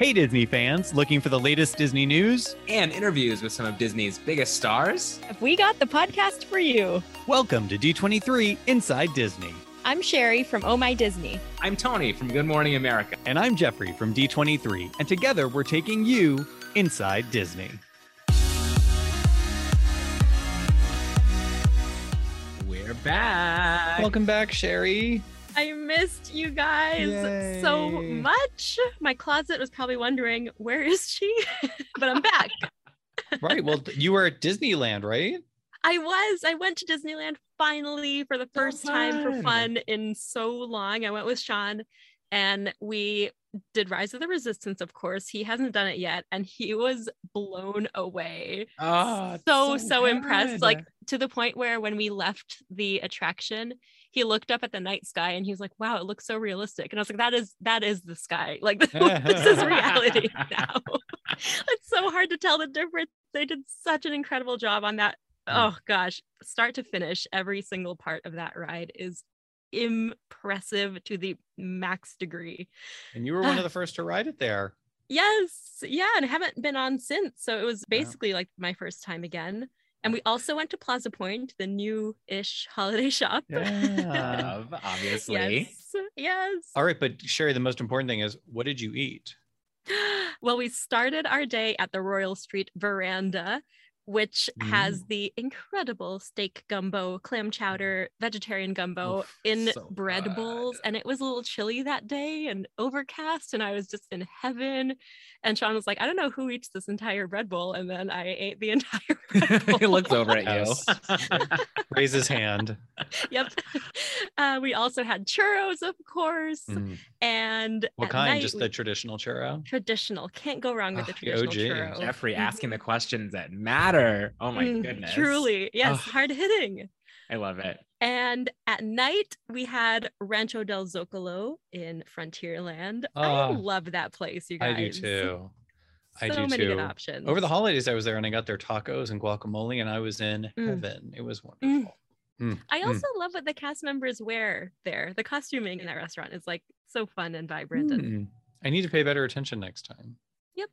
Hey, Disney fans, looking for the latest Disney news? and interviews with some of Disney's biggest stars. Have we got the podcast for you? Welcome to D23 Inside Disney. I'm Sherry from Oh My Disney. I'm Tony from Good Morning America. And I'm Jeffrey from D23. And together we're taking you inside Disney. We're back. Welcome back, Sherry. I missed you guys so much. My closet was probably wondering, where is she? but I'm back. Right. Well, you were at Disneyland, right? I was. I went to Disneyland finally for the first time for fun. in so long. I went with Sean and we did Rise of the Resistance, of course. He hasn't done it yet, and he was blown away. Ah, oh, it's so so impressed like to the point where when we left the attraction he looked up at the night sky and he was like wow it looks so realistic and i was like that is that is the sky like this is reality now it's so hard to tell the difference they did such an incredible job on that Mm. oh gosh start to finish every single part of that ride is impressive to the max degree And you were one of the first to ride it there. Yes. Yeah. And I haven't been on since. So it was basically like my first time again. And we also went to Plaza Point, the new ish holiday shop. Yeah. Love, obviously. yes. Yes. All right. But Sherry, the most important thing is what did you eat? well, we started our day at the Royal Street Veranda, which has the incredible steak gumbo, clam chowder, vegetarian gumbo Oof, in so bread bowls. And it was a little chilly that day and overcast, and I was just in heaven. And Sean was like, I don't know who eats this entire bread bowl. And then I ate the entire bread bowl. he looks over at you. Raise his hand. yep. Uh, we also had churros, of course. Mm. And What kind? night Just we- the traditional churro? traditional. Can't go wrong with the Ah, the traditional OG. churro. Jeffrey asking the questions that matter. Oh my Mm, goodness. Truly. Yes, Ugh. hard hitting. I love it. And at night, we had Rancho del Zocalo in Frontierland. I Ah, love that place, you guys. I do too. I so do many too. good options. Over the holidays, I was there and I got their tacos and guacamole, and I was in Mm. heaven. It was wonderful. Mm, I mm. also love what the cast members wear there. The costuming in that restaurant is like so fun and vibrant. And Mm. I need to pay better attention next time. yep,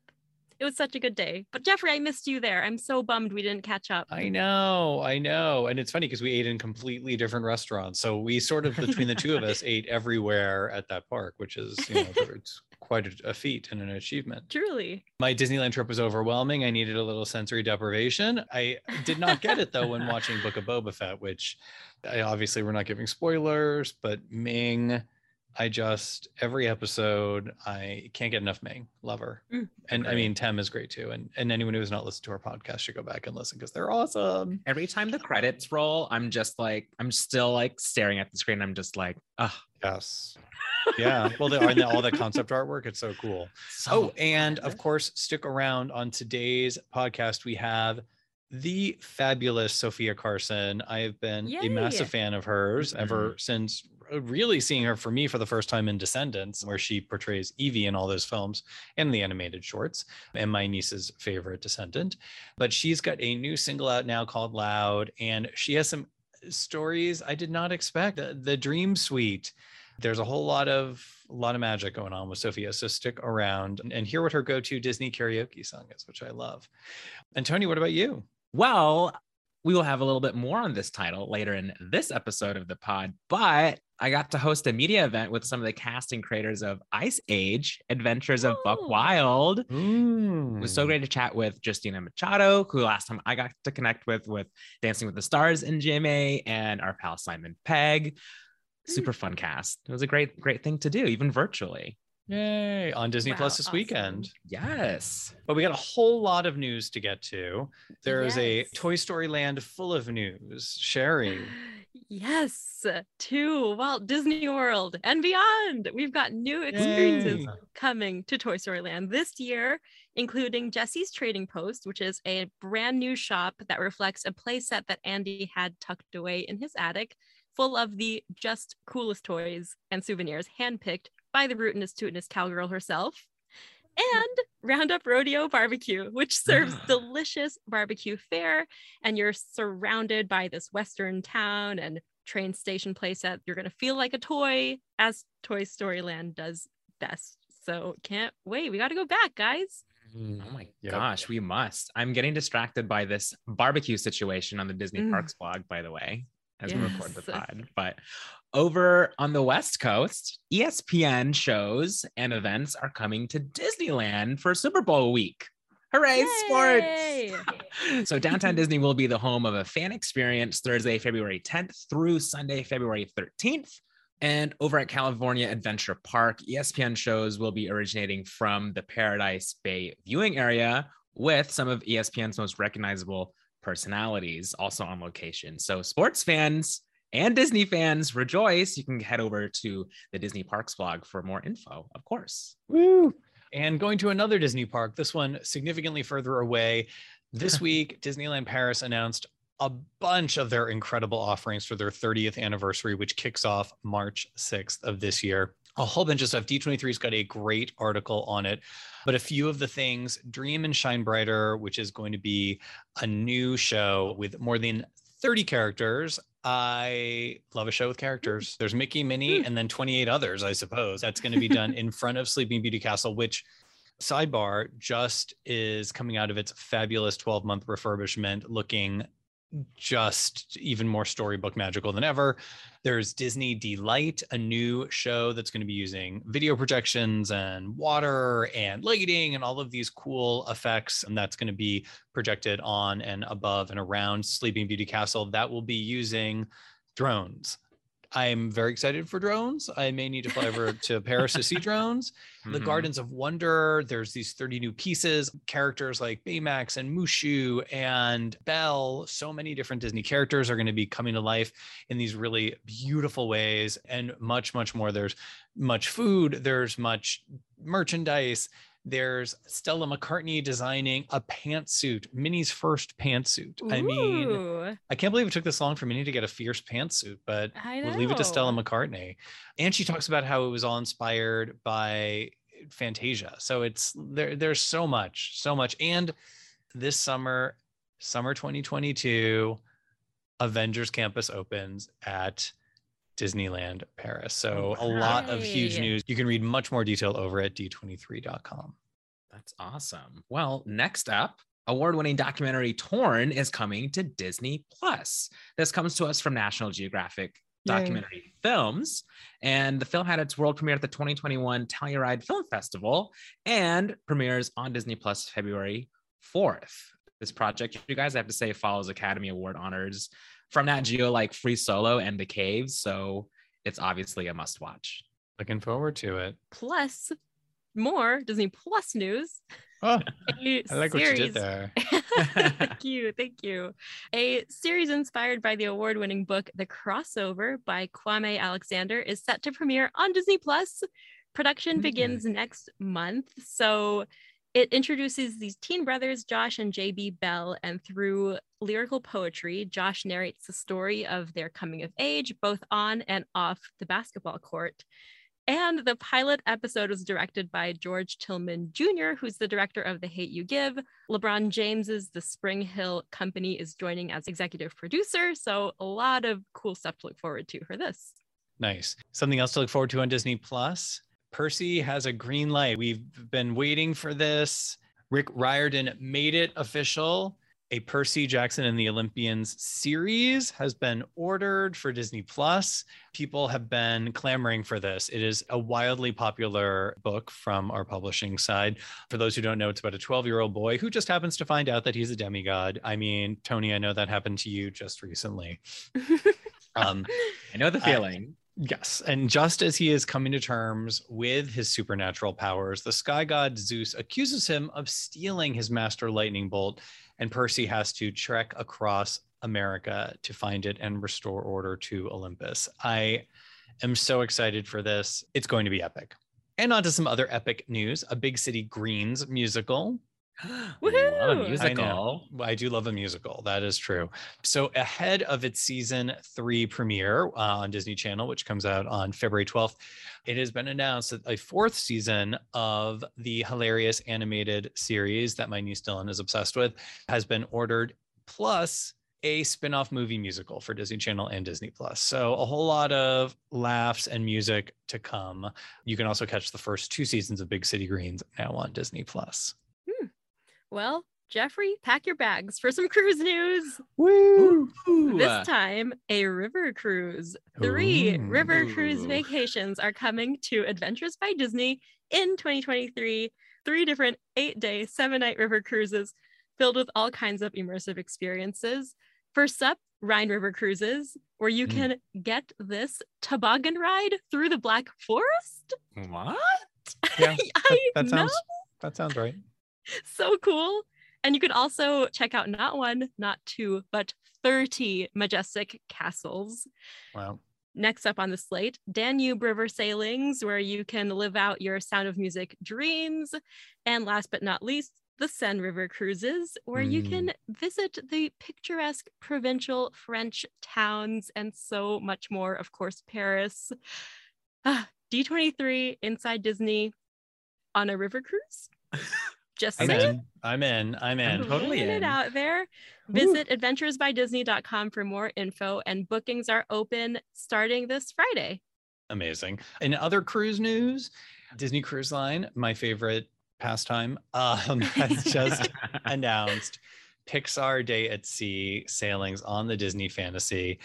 it was such a good day. But Jeffrey, I missed you there. I'm so bummed we didn't catch up. I know, I know. And it's funny because we ate in completely different restaurants. So we sort of, between the two of us, ate everywhere at that park, which is, you know, it's quite a, a feat and an achievement. Truly. My Disneyland trip was overwhelming. I needed a little sensory deprivation. I did not get it though when watching Book of Boba Fett, which I, obviously we're not giving spoilers, but Ming, I just every episode I can't get enough Ming. Love her. Mm, and I mean Tem is great too. And and anyone who has not listened to our podcast should go back and listen because they're awesome. Every time the credits roll, I'm just like, I'm still like staring at the screen. I'm just like, oh, Yes. Yeah. Well, they are and all the concept artwork. It's so cool. so Oh, and of course, stick around on today's podcast. We have the fabulous Sophia Carson. I have been a massive fan of hers ever since Uh, really seeing her for me for the first time in Descendants, where she portrays Evie in all those films and the animated shorts, and my niece's favorite descendant. But she's got a new single out now called Loud, and she has some stories I did not expect. The, the Dream Suite. There's a whole lot of a lot of magic going on with Sophia. So stick around and, and hear what her go-to Disney karaoke song is, which I love. And Tony, what about you? Well, we will have a little bit more on this title later in this episode of the pod, but I got to host a media event with some of the casting creators of Ice Age Adventures of Buck. Wild. It It was so great to chat with Justina Machado, who last time I got to connect with with Dancing with the Stars and GMA, and our pal Simon Pegg. Super hmm. fun cast. It was a great, great thing to do, even virtually. Yay on Disney Wow, Plus this awesome. weekend. Yes. But we got a whole lot of news to get to. There is a Toy Story land full of news. Sherry. Yes, to Walt Disney World and beyond. We've got new experiences Yay. coming to Toy Story Land this year, including Jesse's Trading Post, which is a brand new shop that reflects a playset that Andy had tucked away in his attic, full of the just coolest toys and souvenirs handpicked by the rootinest tootinest cowgirl herself. And Roundup Rodeo Barbecue, which serves delicious barbecue fare and you're surrounded by this western town and train station playset you're going to feel like a toy as toy story land does best So can't wait. We got to go back, guys. Oh my Yep. gosh, we must. I'm getting distracted by this barbecue situation on the Disney Mm. Parks blog, by the way, as we record the pod. But over on the West Coast, ESPN shows and events are coming to Disneyland for Super Bowl week. Hooray, Yay! sports! so, Downtown Disney will be the home of a fan experience Thursday, February 10th through Sunday, February 13th. And over at California Adventure Park, ESPN shows will be originating from the Paradise Bay viewing area with some of ESPN's most recognizable personalities also on location. So, sports fans and Disney fans, rejoice. You can head over to the Disney Parks blog for more info, of course. Woo! And going to another Disney park, this one significantly further away. This week, Disneyland Paris announced a bunch of their incredible offerings for their 30th anniversary, which kicks off March 6th of this year. A whole bunch of stuff. D23's got a great article on it. But a few of the things Dream and Shine Brighter, which is going to be a new show with more than 30 characters. I love a show with mm. characters. There's Mickey, Minnie, hmm. and then 28 others, I suppose. That's going to be done in front of Sleeping Beauty Castle, which sidebar just is coming out of its fabulous 12 month refurbishment looking just even more storybook magical than ever. There's Disney D-Light, a new show that's going to be using video projections and water and lighting and all of these cool effects. And that's going to be projected on and above and around Sleeping Beauty Castle. That will be using drones. I'm very excited for drones. I may need to fly over to Paris to see drones the Mhm. Gardens of Wonder. There's these 30 new pieces, characters like Baymax and Mushu and Belle. So many different Disney characters are going to be coming to life in these really beautiful ways and much, much more. There's much food, there's much merchandise. There's Stella McCartney designing a pantsuit, Minnie's first pantsuit. I mean, I can't believe it took this long for Minnie to get a fierce pantsuit, but we'll leave it to Stella. McCartney. And she talks about how it was all inspired by Fantasia. So it's there, there's so much, so much. And this summer, summer 2022, Avengers Campus opens at Disneyland Paris. So a lot of huge news. You can read much more detail over at d23.com. That's awesome. Well, next up, award-winning documentary Torn is coming to Disney Plus. This comes to us from National Geographic Yay. Documentary Films, and the film had its world premiere at the 2021 Telluride Film Festival and premieres on Disney Plus February 4th. This project, you guys I have to say, follows Academy Award honors from Nat Geo like Free Solo and The Cave, so it's obviously a must-watch. Looking forward to it. Plus, more Disney Plus news. Oh, A I like what you did there. thank you. Thank you. A series inspired by the award winning book The Crossover by Kwame Alexander is set to premiere on Disney Plus. Production Mm. begins next month. So it introduces these teen brothers, Josh and JB Bell, and through lyrical poetry, Josh narrates the story of their coming of age, both on and off the basketball court. And the pilot episode was directed by George Tillman Jr., who's the director of The Hate You Give. LeBron James's The SpringHill Company is joining as executive producer. So a lot of cool stuff to look forward to for this. Nice. Something else to look forward to on Disney Plus. Percy has a green light. We've been waiting for this. Rick Riordan made it official. A Percy Jackson and the Olympians series has been ordered for Disney Plus. People have been clamoring for this. It is a wildly popular book from our publishing side. For those who don't know, it's about a 12 year old boy who just happens to find out that he's a demigod. I mean, Tony, I know that happened to you just recently. Um, I know the I- feeling. Yes. And just as he is coming to terms with his supernatural powers, the sky god Zeus accuses him of stealing his master lightning bolt, and Percy has to trek across America to find it and restore order to Olympus. I am so excited for this. It's going to be epic. And on to some other epic news a Big City Greens musical Love Woohoo! a I musical. I do love a musical. That is true. So ahead of its season three premiere uh, on Disney Channel, which comes out on February 12th, it has been announced that a fourth season of the hilarious animated series that my niece Dylan is obsessed with has been ordered. Plus, a spin-off movie musical for Disney Channel and Disney Plus. So a whole lot of laughs and music to come. You can also catch the first two seasons of Big City Greens now on Disney Plus. Well, Jeffrey, pack your bags for some cruise news. Woo! This time, a river cruise. Three Ooh. river cruise vacations are coming to Adventures by Disney in 2023. Three different eight day, seven night river cruises filled with all kinds of immersive experiences. First up, Rhine River Cruises, where you Mm. can get this toboggan ride through the Black Forest. What? Yeah, that know. sounds that sounds right. so cool. And you could also check out not one, not two, but 30 majestic castles. Wow. Next up on the slate, Danube River Sailings, where you can live out your Sound of Music dreams. And last but not least, the Seine River Cruises, where you Mm. can visit the picturesque provincial French towns and so much more. Of course, Paris. Ah, D23 inside Disney on a river cruise. Just I'm saying. in. I'm in. I'm in. I'm totally Putting it out there. Visit adventuresbydisney.com for more info, and bookings are open starting this Friday. Amazing. In other cruise news, Disney Cruise Line, my favorite pastime, um, has just announced Pixar Day at Sea sailings on the Disney Fantasy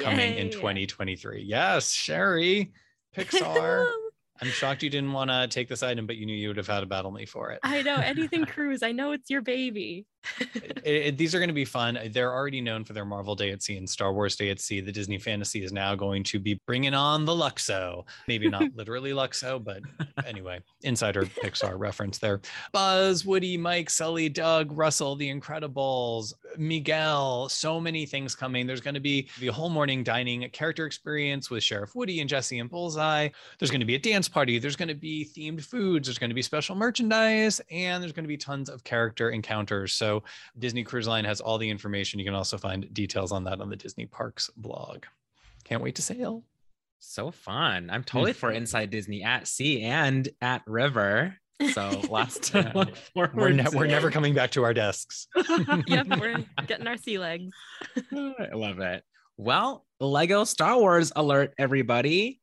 coming in 2023. Yes, Sherry, Pixar. I'm shocked you didn't want to take this item, but you knew you would have had to battle me for it. I know anything cruise. I know it's your baby. It- it- these are going to be fun. They're already known for their Marvel Day at Sea and Star Wars Day at Sea. The Disney Fantasy is now going to be bringing on the Luxo. Maybe not literally Luxo, but anyway, insider Pixar reference there. Buzz, Woody, Mike, Sully, Dug, Russell, The Incredibles, Miguel, so many things coming. There's going to be the whole morning dining character experience with Sheriff Woody and Jesse and Bullseye. There's going to be a dance party. There's going to be themed foods. There's going to be special merchandise, and there's going to be tons of character encounters. So Disney Cruise Line has all the information. You can also find details on that on the Disney Parks blog. Can't wait to sail. So fun. I'm hmm. totally for Inside Disney at sea and at river. So lots to Yeah. look forward We're, ne- to. we're never coming back to our desks. yep, we're getting our sea legs. I love it. Well, Lego Star Wars alert, everybody.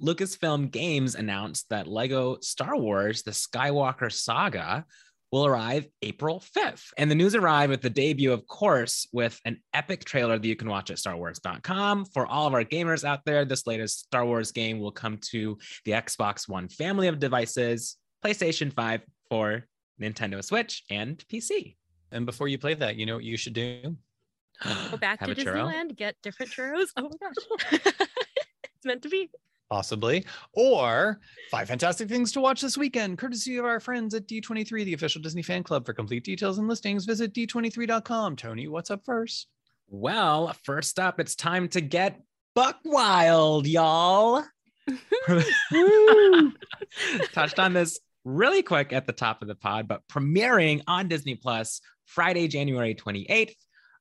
Lucasfilm Games announced that Lego Star Wars, the Skywalker Saga, will arrive April 5th. And the news arrived with the debut, of course, with an epic trailer that you can watch at starwars.com. For all of our gamers out there, this latest Star Wars game will come to the Xbox One family of devices, PlayStation 5, for Nintendo Switch, and PC. And before you play that, you know what you should do? Go back Have to a churro? Disneyland, get different churros. Oh my gosh. it's meant to be. Possibly. Or five fantastic things to watch this weekend, courtesy of our friends at D23, the official Disney fan club. For complete details and listings, visit d23.com. Tony, what's up first? Well, first up, it's time to get buck wild, y'all. Touched on this really quick at the top of the pod, but premiering on Disney Plus Friday, January 28th.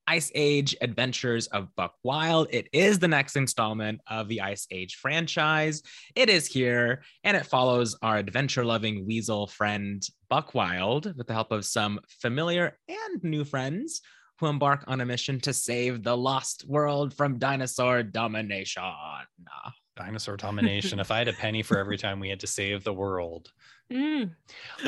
Ice Age Adventures of Buck Wild. It is the next installment of the Ice Age franchise. It is here and it follows our adventure loving weasel friend Buck Wild with the help of some familiar and new friends who embark on a mission to save the lost world from dinosaur domination. Dinosaur domination. if I had a penny for every time we had to save the world. Mm.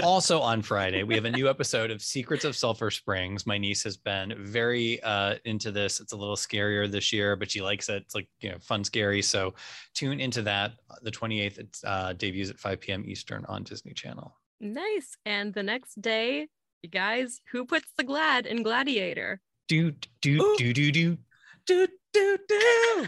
Also on Friday, we have a new episode of Secrets of Sulphur Springs. My niece has been very uh, into this. It's a little scarier this year, but she likes it. It's like, you know, fun, scary. So tune into that. The 28th, it uh, debuts at 5 p.m. Eastern on Disney Channel. Nice. And the next day, you guys, who puts the glad in Gladiator? Do, do, do, do, do. Do, do, do.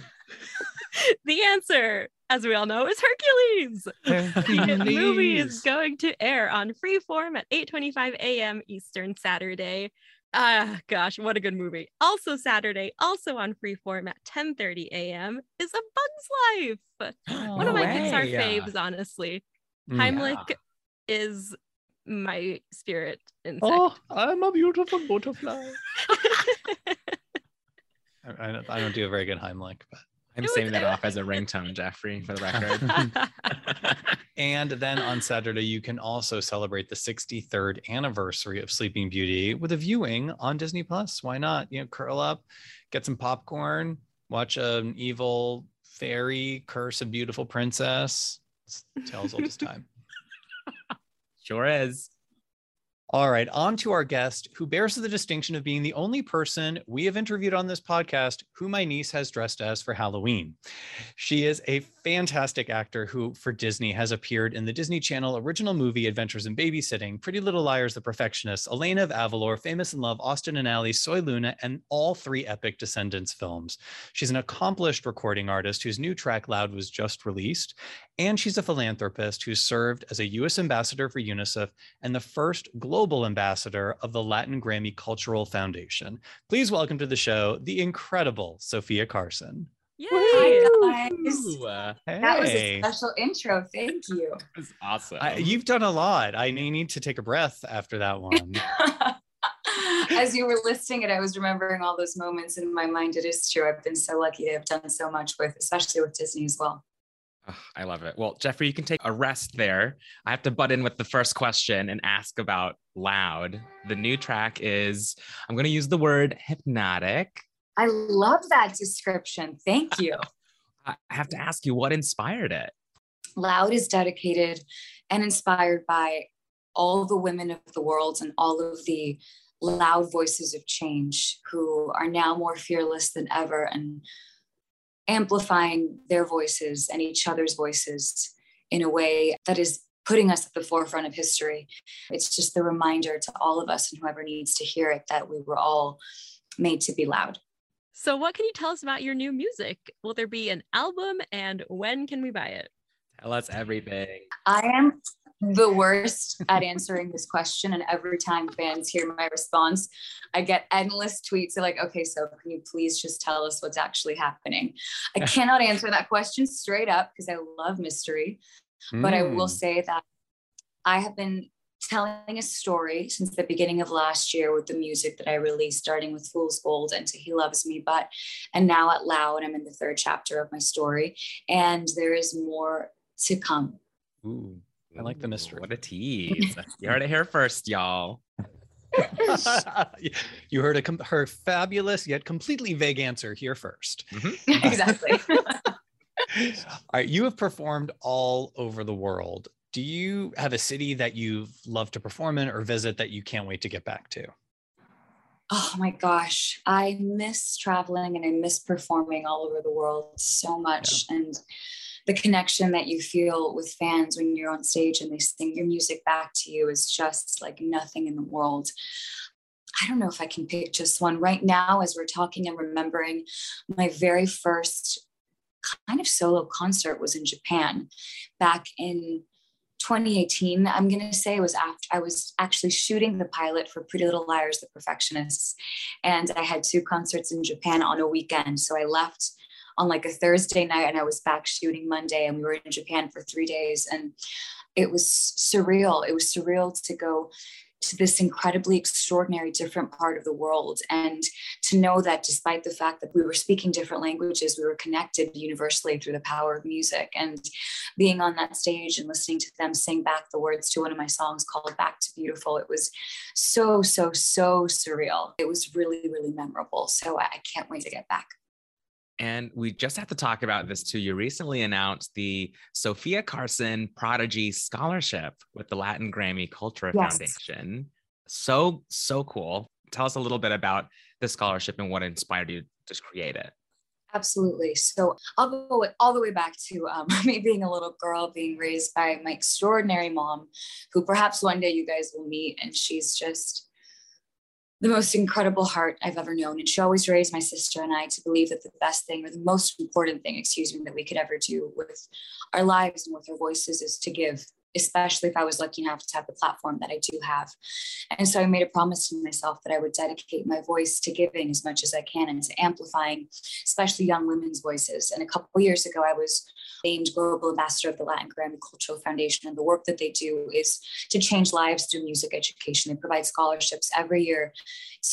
The answer, as we all know, is Hercules. The movie is going to air on Freeform at 8:25 a.m. Eastern Saturday. Ah, gosh, what a good movie. Also Saturday, also on Freeform at 10:30 a.m. is A Bug's Life. One of No my Pixar way. faves, honestly. Mm. Heimlich is my spirit insect. Oh, I'm a beautiful butterfly. I, I don't- I don't do a very good Heimlich, but I'm It saving that off as a ringtone, Jeffrey, for the record. And then on Saturday, you can also celebrate the 63rd anniversary of Sleeping Beauty with a viewing on Disney Plus. Why not? You know, curl up, get some popcorn, watch an evil fairy curse a beautiful princess. It's tales all this time. sure is. All right, on to our guest, who bears the distinction of being the only person we have interviewed on this podcast who my niece has dressed as for Halloween. She is a fantastic actor who, for Disney, has appeared in the Disney Channel original movie Adventures in Babysitting, Pretty Little Liars, The Perfectionist, Elena of Avalor, Famous in Love, Austin and Ally, Soy Luna, and all three epic Descendants films. She's an accomplished recording artist whose new track Loud was just released, and she's a philanthropist who served as a U.S. ambassador for UNICEF and the first global ambassador of the Latin Grammy Cultural Foundation. Please welcome to the show the incredible Sophia Carson. Yay! Hi guys. Ooh, uh, That was a special intro. Thank you. that was awesome. I- you've done a lot. I need to take a breath after that one. As you were listing it, I was remembering all those moments in my mind. It is true. I've been so lucky to have done so much with, especially with Disney as well. Ugh, I love it. Well, Jeffrey, you can take a rest there. I have to butt in with the first question and ask about Loud. The new track is, I'm going to use the word hypnotic. I love that description. Thank you. I have to ask you, what inspired it? Loud is dedicated and inspired by all the women of the world and all of the loud voices of change who are now more fearless than ever and amplifying their voices and each other's voices in a way that is putting us at the forefront of history. It's just the reminder to all of us and whoever needs to hear it that we were all made to be loud. So, what can you tell us about your new music? Will there be an album and when can we buy it? Tell us everything. I am the worst at answering this question. And every time fans hear my response, I get endless tweets. They're like, okay, so can you please just tell us what's actually happening? I cannot answer that question straight up because I love mystery. But I will Mm. say that I have been telling a story since the beginning of last year with the music that I released, starting with Fool's Gold and to He Loves Me, but and now at Loud, I'm in the third chapter of my story, and there is more to come. Ooh, I like the mystery. What a tease. you heard it here first, y'all. you heard a com- her fabulous yet completely vague answer here first. Mm-hmm. exactly. All right, you have performed all over the world. Do you have a city that you love to perform in or visit that you can't wait to get back to? oh my gosh, I miss traveling and I miss performing all over the world so much. And the connection that you feel with fans when you're on stage and they sing your music back to you is just like nothing in the world. I don't know if I can pick just one. Right now as we're talking and remembering my very first kind of solo concert was in Japan back in 2018 i'm going to say was after i was actually shooting the pilot for pretty little liars the perfectionists and i had two concerts in japan on a weekend. So i left on like a thursday night and i was back shooting monday and we were in japan for three days and it was surreal. It was surreal to go to this incredibly extraordinary different part of the world and to know that despite the fact that we were speaking different languages we were connected universally through the power of music and being on that stage and listening to them sing back the words to one of my songs called back to beautiful it was so so so surreal. It was really really memorable so i, can't wait to get back And we just have to talk about this too. You recently announced the Sophia Carson Prodigy Scholarship with the Latin Grammy Culture Yes. Foundation. So, so cool. Tell us a little bit about the scholarship and what inspired you to create it. Absolutely. So I'll go all the way back to um, me being a little girl, being raised by my extraordinary mom, who perhaps one day you guys will meet. And she's just the most incredible heart I've ever known. And she always raised my sister and I to believe that the best thing, or the most important thing, excuse me, that we could ever do with our lives and with our voices is to give especially if I was lucky enough to have the platform that I do have. And so I made a promise to myself that I would dedicate my voice to giving as much as I can and to amplifying, especially young women's voices. And a couple years ago, I was named Global Ambassador of the Latin Grammy Cultural Foundation. And the work that they do is to change lives through music education. They provide scholarships every year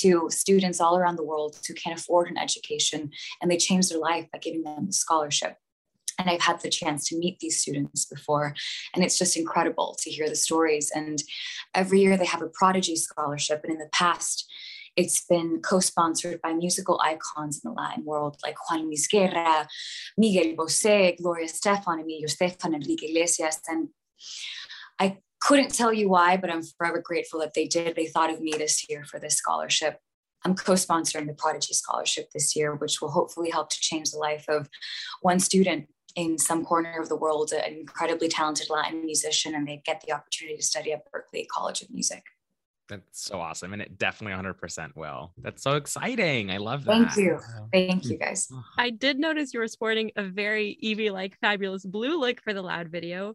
to students all around the world who can't afford an education, and they change their life by giving them the scholarship and I've had the chance to meet these students before. And it's just incredible to hear the stories. And every year they have a Prodigy Scholarship. And in the past, it's been co-sponsored by musical icons in the Latin world like Juan Luis Guerra, Miguel Bosé, Gloria Estefan, Emilio Estefan, Enrique Iglesias. And I couldn't tell you why, but I'm forever grateful that they did. They thought of me this year for this scholarship. I'm co sponsoring the Prodigy Scholarship this year, which will hopefully help to change the life of one student in some corner of the world, an incredibly talented Latin musician, and they get the opportunity to study at Berklee College of Music. That's so awesome. And it definitely 100% will. That's so exciting. I love that. Thank you. Thank you, guys. Uh-huh. I did notice you were sporting a very Evie like fabulous blue look for the loud video.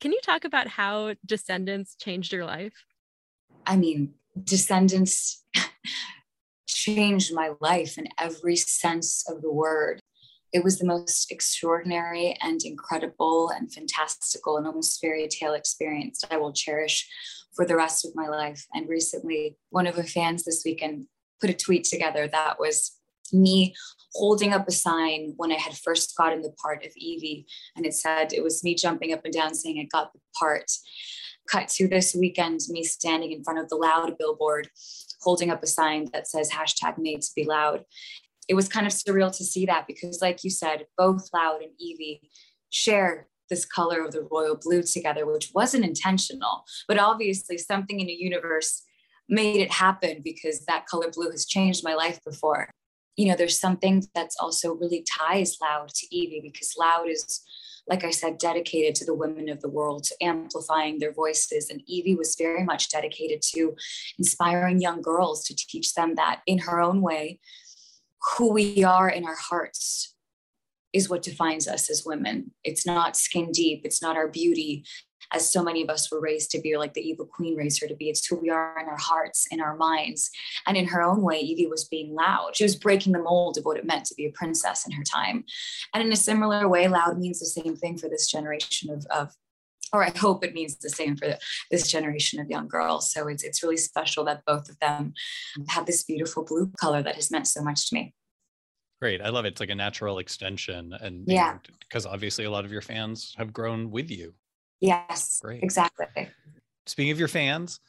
Can you talk about how Descendants changed your life? I mean, Descendants changed my life in every sense of the word it was the most extraordinary and incredible and fantastical and almost fairy tale experience that I will cherish for the rest of my life. And recently, one of the fans this weekend put a tweet together that was me holding up a sign when I had first gotten the part of Evie. And it said, it was me jumping up and down saying I got the part. Cut to this weekend, me standing in front of the loud billboard holding up a sign that says hashtag made to be loud it was kind of surreal to see that because, like you said, both Loud and Evie share this color of the royal blue together, which wasn't intentional, but obviously something in the universe made it happen because that color blue has changed my life before. You know, there's something that's also really ties Loud to Evie because Loud is, like I said, dedicated to the women of the world, to amplifying their voices. And Evie was very much dedicated to inspiring young girls to teach them that in her own way, who we are in our hearts is what defines us as women. It's not skin deep, it's not our beauty, as so many of us were raised to be, or like the evil queen raised her to be. It's who we are in our hearts, in our minds. And in her own way, Evie was being loud. She was breaking the mold of what it meant to be a princess in her time. And in a similar way, loud means the same thing for this generation of, of or I hope it means the same for this generation of young girls. So it's it's really special that both of them have this beautiful blue color that has meant so much to me. Great. I love it. It's like a natural extension. And yeah, because obviously a lot of your fans have grown with you. Yes. Great. Exactly. Speaking of your fans,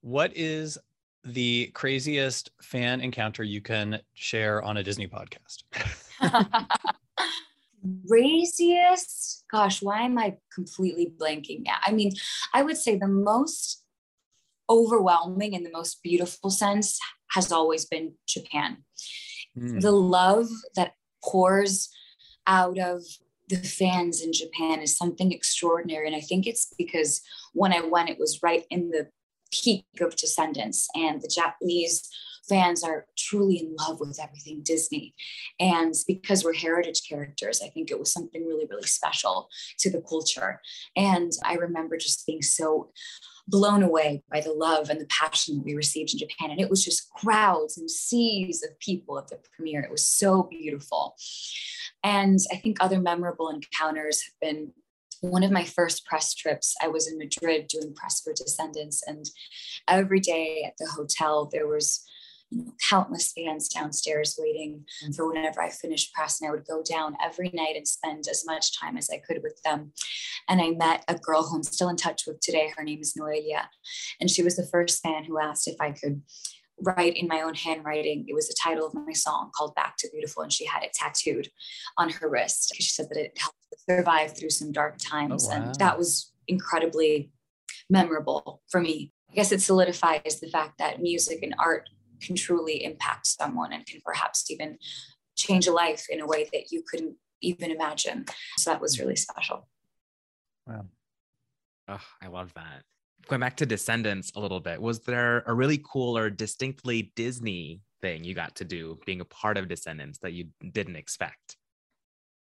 what is the craziest fan encounter you can share on a Disney podcast? craziest. Gosh why am i completely blanking now? I mean i would say the most overwhelming and the most beautiful sense has always been japan. Mm. the love that pours out of the fans in japan is something extraordinary. And i think it's because when i went it was right in the peak of descendants and the japanese fans are truly in love with everything Disney. And because we're heritage characters, I think it was something really, really special to the culture. And I remember just being so blown away by the love and the passion that we received in Japan. And it was just crowds and seas of people at the premiere. It was so beautiful. And I think other memorable encounters have been one of my first press trips, I was in Madrid doing press for Descendants. And every day at the hotel, there was you know, countless fans downstairs waiting for whenever I finished press. And I would go down every night and spend as much time as I could with them. And I met a girl who I'm still in touch with today. Her name is Noelia. And she was the first fan who asked if I could write in my own handwriting. It was the title of my song called Back to Beautiful, and she had it tattooed on her wrist. She said that it helped survive through some dark oh, times. Oh, wow. And that was incredibly memorable for me. I guess it solidifies the fact that music and art can truly impact someone and can perhaps even change a life in a way that you couldn't even imagine. So that was really special. Wow. Oh, I love that. Going back to Descendants a little bit, was there a really cool or distinctly Disney thing you got to do being a part of Descendants that you didn't expect?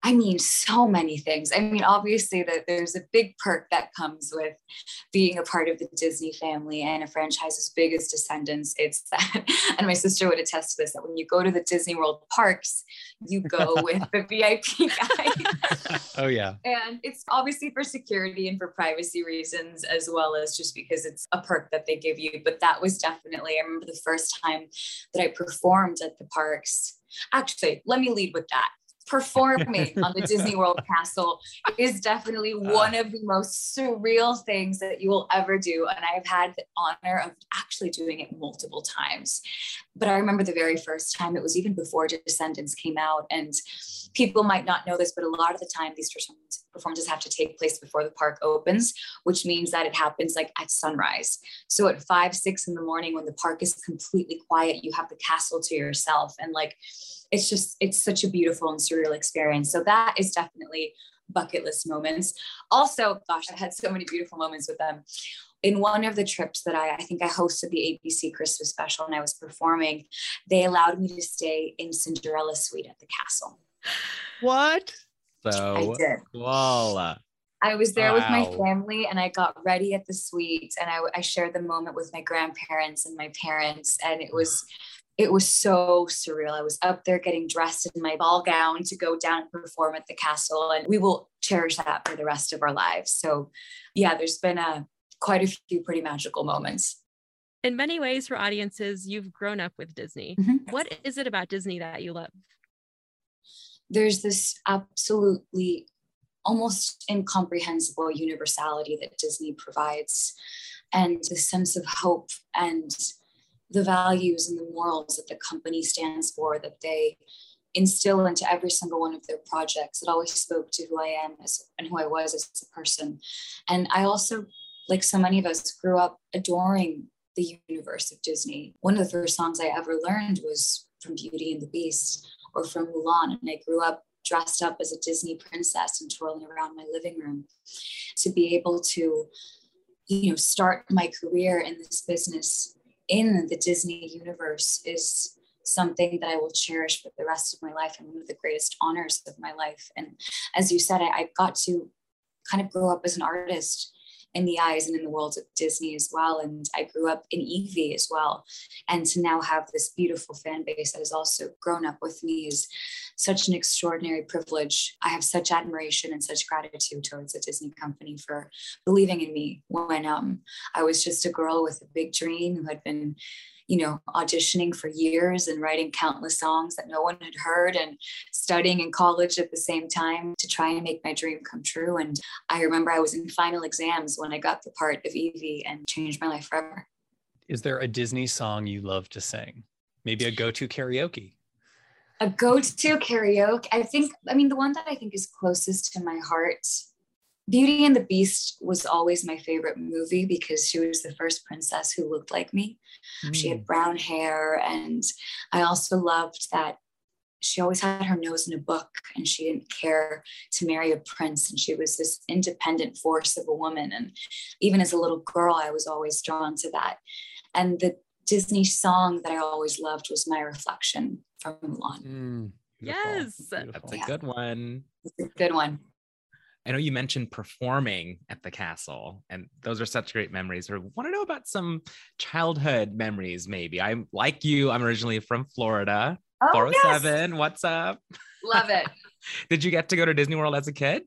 I mean, so many things. I mean, obviously, that there's a big perk that comes with being a part of the Disney family and a franchise as big as Descendants. It's that, and my sister would attest to this that when you go to the Disney World parks, you go with the VIP guy. oh, yeah. And it's obviously for security and for privacy reasons, as well as just because it's a perk that they give you. But that was definitely, I remember the first time that I performed at the parks. Actually, let me lead with that performing on the Disney World Castle is definitely uh. one of the most surreal things that you will ever do. And I've had the honor of actually doing it multiple times. But I remember the very first time, it was even before Descendants came out. And people might not know this, but a lot of the time, these performances have to take place before the park opens, which means that it happens like at sunrise. So at five, six in the morning, when the park is completely quiet, you have the castle to yourself. And like, it's just it's such a beautiful and surreal experience so that is definitely bucket list moments also gosh i've had so many beautiful moments with them in one of the trips that I, I think I hosted the ABC Christmas special and I was performing, they allowed me to stay in Cinderella suite at the castle. What? So I did. Voila. I was there wow. with my family and I got ready at the suite and I, I shared the moment with my grandparents and my parents. And it was it was so surreal. I was up there getting dressed in my ball gown to go down and perform at the castle, and we will cherish that for the rest of our lives. So, yeah, there's been a quite a few pretty magical moments. In many ways, for audiences, you've grown up with Disney. Mm-hmm. What is it about Disney that you love? There's this absolutely almost incomprehensible universality that Disney provides, and the sense of hope and the values and the morals that the company stands for, that they instill into every single one of their projects. It always spoke to who I am as, and who I was as a person. And I also, like so many of us, grew up adoring the universe of Disney. One of the first songs I ever learned was from Beauty and the Beast or from Mulan. And I grew up dressed up as a Disney princess and twirling around my living room. To be able to, you know, start my career in this business in the Disney universe is something that I will cherish for the rest of my life and one of the greatest honors of my life. And as you said, I, I got to kind of grow up as an artist in the eyes and in the world of Disney as well. And I grew up in Evie as well. And to now have this beautiful fan base that has also grown up with me is such an extraordinary privilege. I have such admiration and such gratitude towards the Disney company for believing in me when um, I was just a girl with a big dream who had been you know, auditioning for years and writing countless songs that no one had heard and studying in college at the same time to try and make my dream come true. And I remember I was in final exams when I got the part of Evie and changed my life forever. Is there a Disney song you love to sing? Maybe a go to karaoke? A go to karaoke. I think, I mean, the one that I think is closest to my heart Beauty and the Beast was always my favorite movie because she was the first princess who looked like me. Mm. She had mm. brown hair, and I also loved that she always had her nose in a book and she didn't care to marry a prince. And she was this independent force of a woman. And even as a little girl, I was always drawn to that. And the Disney song that I always loved was My Reflection from Mulan. Mm, yes, beautiful. that's a yeah. good one. It's a good one. I know you mentioned performing at the castle, and those are such great memories. Or want to know about some childhood memories, maybe? I'm like you, I'm originally from Florida. Oh, 407, yes. Oh what's up? Love it. Did you get to go to Disney World as a kid?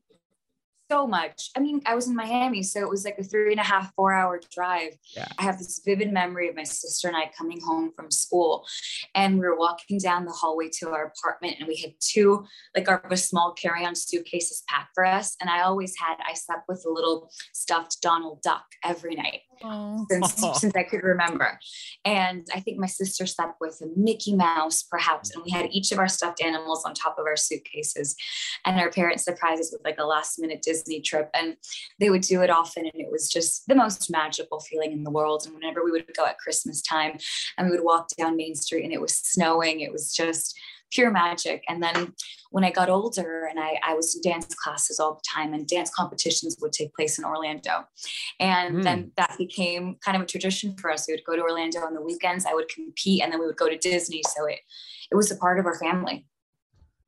So much. I mean, I was in Miami, so it was like a three and a half, four hour drive. Yeah. I have this vivid memory of my sister and I coming home from school, and we were walking down the hallway to our apartment, and we had two like our small carry on suitcases packed for us. And I always had I slept with a little stuffed Donald Duck every night Oh. since since I could remember. And I think my sister slept with a Mickey Mouse, perhaps, and we had each of our stuffed animals on top of our suitcases. And our parents surprised us with like a last minute Disney trip. And they would do it often. And it was just the most magical feeling in the world. And whenever we would go at Christmas time and we would walk down Main Street and it was snowing, it was just pure magic. And then when I got older and I, I was in dance classes all the time and dance competitions would take place in Orlando. And mm. then that became kind of a tradition for us. We would go to Orlando on the weekends, I would compete, and then we would go to Disney. So it it was a part of our family.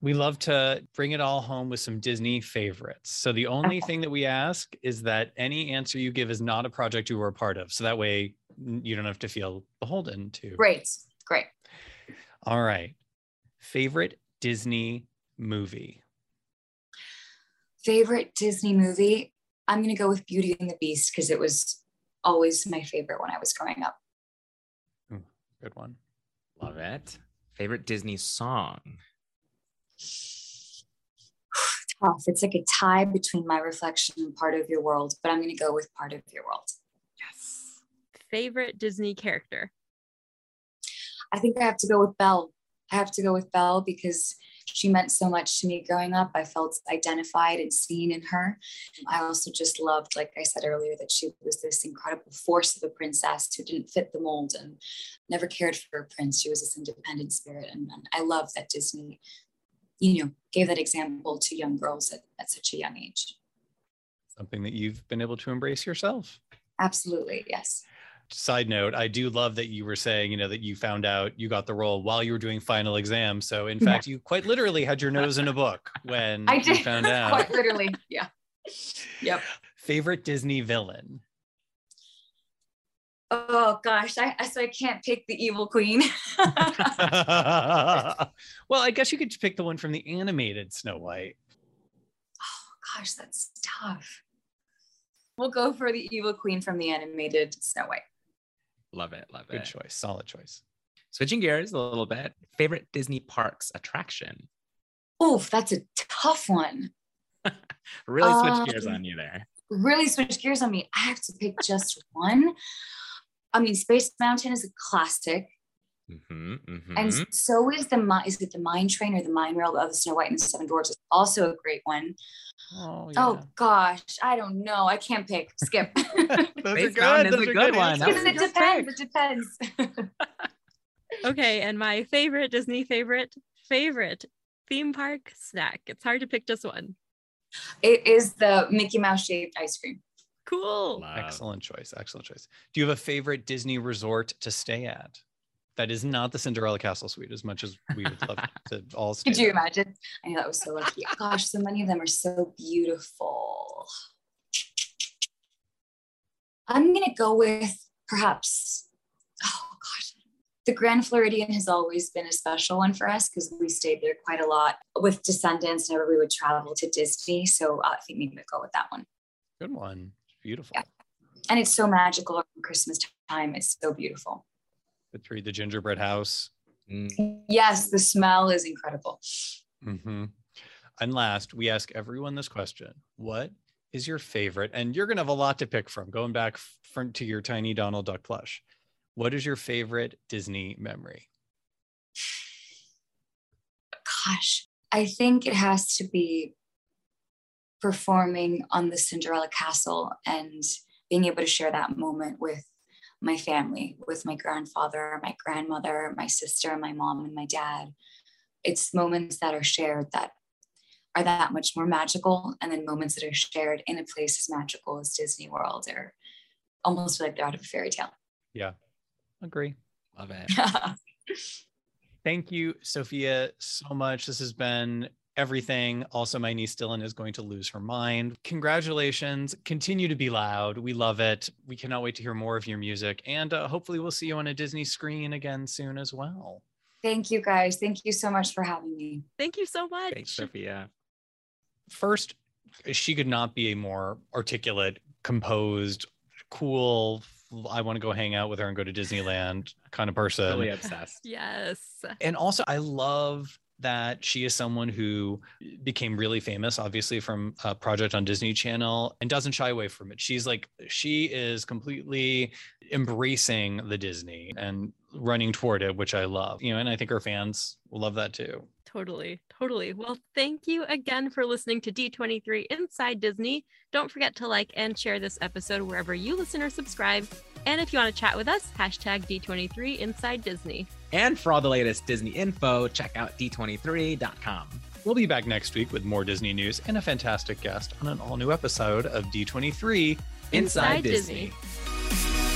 We love to bring it all home with some Disney favorites. So the only thing that we ask is that any answer you give is not a project you were a part of. So that way you don't have to feel beholden to. Great. Great. All right. Favorite Disney movie? Favorite Disney movie? I'm going to go with Beauty and the Beast because it was always my favorite when I was growing up. Good one. Love it. Favorite Disney song? Tough. It's like a tie between my reflection and part of your world, but I'm going to go with part of your world. Yes. Favorite Disney character? I think I have to go with Belle. I have to go with Belle because she meant so much to me growing up. I felt identified and seen in her. I also just loved, like I said earlier, that she was this incredible force of a princess who didn't fit the mold and never cared for a prince. She was this independent spirit. And, and I love that Disney, you know, gave that example to young girls at, at such a young age. Something that you've been able to embrace yourself. Absolutely. Yes. Side note, I do love that you were saying, you know, that you found out you got the role while you were doing final exam. So in Yeah. fact, you quite literally had your nose in a book when I you did. found out. Quite literally. Yeah. Yep. Favorite Disney villain? Oh gosh, I- so I can't pick the evil queen. well, I guess you could pick the one from the animated Snow White. Oh gosh, that's tough. We'll go for the evil queen from the animated Snow White. Love it. Love Good it. Good choice. Solid choice. Switching gears a little bit. Favorite Disney parks attraction? Oof, that's a tough one. Really switch gears Um, on you there. Really switch gears on me. I have to pick just one. I mean, Space Mountain is a classic, hmm mm-hmm. and so is the mi- is it the Mine Train or the Mine Rail of the Snow White and the Seven Dwarfs? Is also a great one. Oh, Oh gosh, I don't know. I can't pick. Skip. Those are good. Mountain Those are good one. That. Because it a good depends. It depends. Okay, and my favorite Disney favorite favorite theme park snack. It's hard to pick just one. it is the Mickey Mouse shaped ice cream. Cool. Love. Excellent choice. Excellent choice. Do you have a favorite Disney resort to stay at? That is not the Cinderella Castle Suite, as much as we would love to all stay. Could you there. imagine? I know that was so lucky. Gosh, so many of them are so beautiful. I'm gonna go with perhaps, oh gosh, the Grand Floridian has always been a special one for us because we stayed there quite a lot with descendants whenever we would travel to Disney. So I think maybe we'll go with that one. Good one. Beautiful. Yeah. And it's so magical around Christmas time. It's so beautiful. The three, the gingerbread house. Mm, Yes, the smell is incredible. hmm And last, we ask everyone this question: What is your favorite? And you're gonna have a lot to pick from. Going back f- from to your tiny Donald Duck plush. What is your favorite Disney memory? gosh, I think it has to be performing on the Cinderella Castle and being able to share that moment with my family, with my grandfather, my grandmother, my sister, my mom, and my dad. It's moments that are shared that are that much more magical, and then moments that are shared in a place as magical as Disney World or almost like they're out of a fairy tale. Yeah, agree. love it. Thank you, Sophia, so much. This has been everything. Also, my niece Dylan is going to lose her mind. Congratulations. Continue to be loud. We love it. We cannot wait to hear more of your music. And uh, hopefully, we'll see you on a Disney screen again soon as well. Thank you guys. Thank you so much for having me. Thank you so much. Thanks, Sophia. First, she could not be a more articulate, composed, cool, I want to go hang out with her and go to Disneyland kind of person. Really obsessed. Yes. and also i love that she is someone who became really famous obviously from a project on disney channel and doesn't shy away from it she's like she is completely embracing the disney and running toward it which i love you know and i think her fans will love that too Totally, totally. Well, thank you again for listening to D23 Inside Disney. Don't forget to like and share this episode wherever you listen or subscribe. And if you want to chat with us, hashtag D23 Inside Disney. And for all the latest Disney info, check out d23.com. we'll be back next week with more disney news and a fantastic guest on an all-new episode of d23 Inside Inside Disney. Disney.